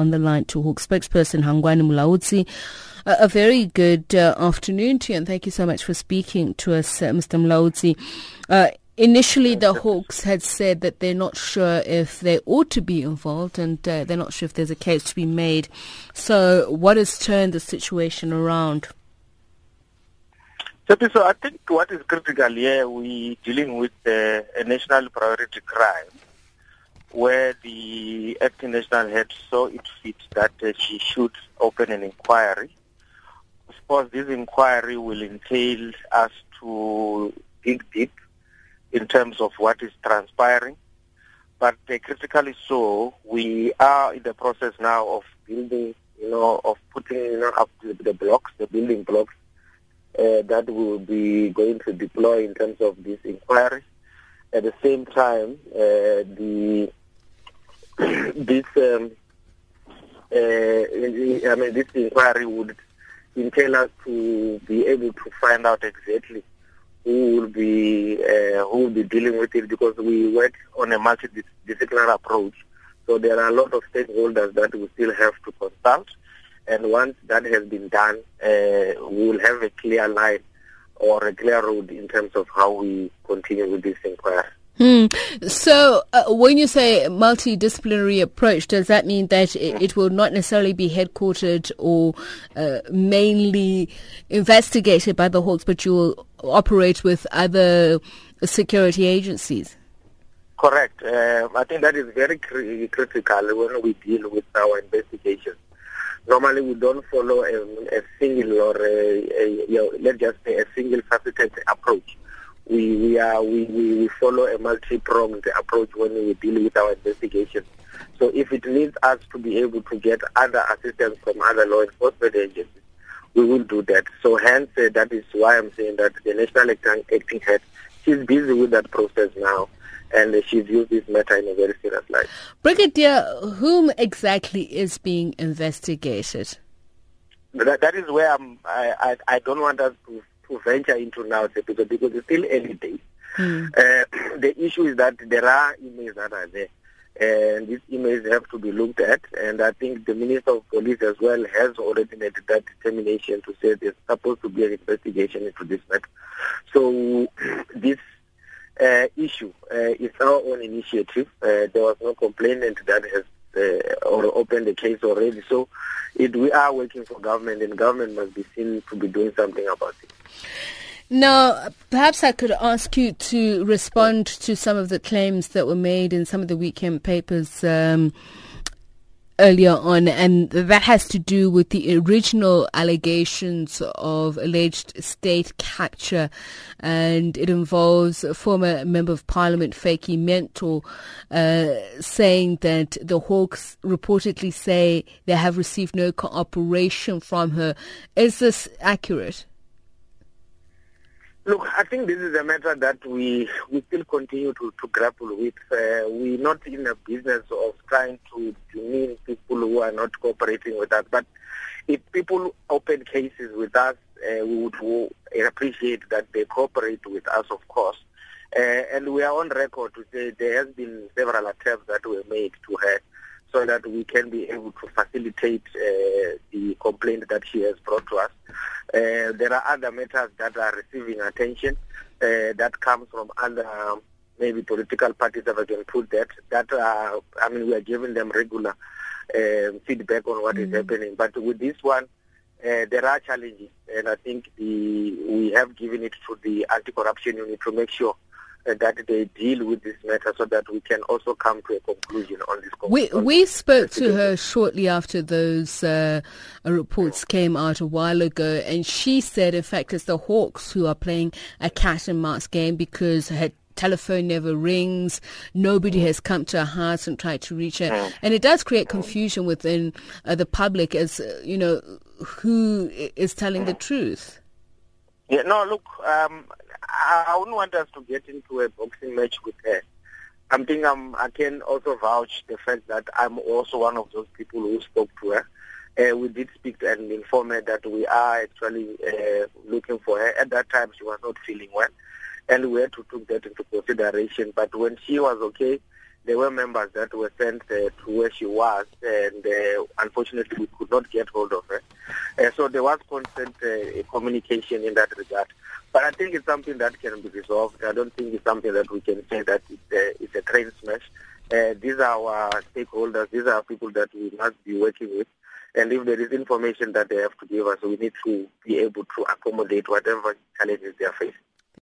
on the line to Hawk spokesperson Hangwani Mulaudzi. A very good uh, afternoon to you, and thank you so much for speaking to us, uh, Mr. Mulaudzi. Uh, initially, the Hawks had said that they're not sure if they ought to be involved, and uh, they're not sure if there's a case to be made. So, what has turned the situation around? So I think what is critical here, we're dealing with uh, a national priority crime where the acting national head saw it fit that uh, she should open an inquiry. Of course, this inquiry will entail us to dig deep in terms of what is transpiring. But uh, critically so, we are in the process now of building, you know, of putting you know, up the, the blocks, the building blocks uh, that we will be going to deploy in terms of this inquiry. At the same time, uh, the this um, uh, I mean this inquiry would entail us to be able to find out exactly who will be uh, who will be dealing with it because we work on a multidisciplinary approach. So there are a lot of stakeholders that we still have to consult and once that has been done, uh, we will have a clear line or a clear road in terms of how we continue with this inquiry. Hmm. So, uh, when you say multidisciplinary approach, does that mean that it, it will not necessarily be headquartered or uh, mainly investigated by the Hawks, but you will operate with other security agencies? Correct. Uh, I think that is very cr- critical when we deal with our investigations normally we don't follow a, a single or a, a, you know, let's just say a. We we are we, we, we follow a multi-pronged approach when we deal with our investigation. So if it needs us to be able to get other assistance from other law enforcement agencies, we will do that. So hence uh, that is why I'm saying that the national acting head she's busy with that process now and she views this matter in a very serious light. Brigadier, whom exactly is being investigated? That, that is where I'm, I, I, I don't want us to, to venture into now because, because it's still early days. Hmm. Uh, the issue is that there are emails that are there. And these emails have to be looked at, and I think the Minister of Police as well has already made that determination to say there's supposed to be an investigation into this matter. So this uh, issue. Uh, it's our own initiative. Uh, there was no complainant that has uh, or opened the case already. So it, we are working for government, and government must be seen to be doing something about it. Now, perhaps I could ask you to respond to some of the claims that were made in some of the weekend papers. Um, earlier on, and that has to do with the original allegations of alleged state capture, and it involves a former member of parliament, Vytjie Mentor, uh, saying that the Hawks reportedly say they have received no cooperation from her. Is this accurate? Look, I think this is a matter that we we still continue to, to grapple with. Uh, we're not in a business of trying to demean people who are not cooperating with us. But if people open cases with us, uh, we would appreciate that they cooperate with us, of course. Uh, and we are on record to say there has been several attempts that were made to her so that we can be able to facilitate uh, the complaint that she has brought to us. Uh, there are other matters that are receiving attention uh, that comes from other um, maybe political parties that I can put that. That uh, I mean, we are giving them regular uh, feedback on what mm. is happening. But with this one, uh, there are challenges, and I think the we have given it to the anti-corruption unit to make sure that they deal with this matter so that we can also come to a conclusion on this. We we spoke to her shortly after those uh, reports came out a while ago, and she said, in fact, it's the Hawks who are playing a cat and mouse game because her telephone never rings, nobody has come to her house and tried to reach her, and it does create confusion within uh, the public as uh, you know who is telling the truth. Yeah, no, look, um, I, wouldn't want us to get into a boxing match with her. I'm thinking I'm, I can also vouch the fact that I'm also one of those people who spoke to her. Uh, we did speak and inform her that we are actually uh, looking for her. At that time, she was not feeling well, and we had to take that into consideration. But when she was okay, there were members that were sent uh, to where she was, and uh, unfortunately we could not get hold of her. Uh, so there was constant uh, communication in that regard. But I think it's something that can be resolved. I don't think it's something that we can say that it's a, it's a train smash. Uh, these are our stakeholders. These are people that we must be working with. And if there is information that they have to give us, we need to be able to accommodate whatever challenges they are facing.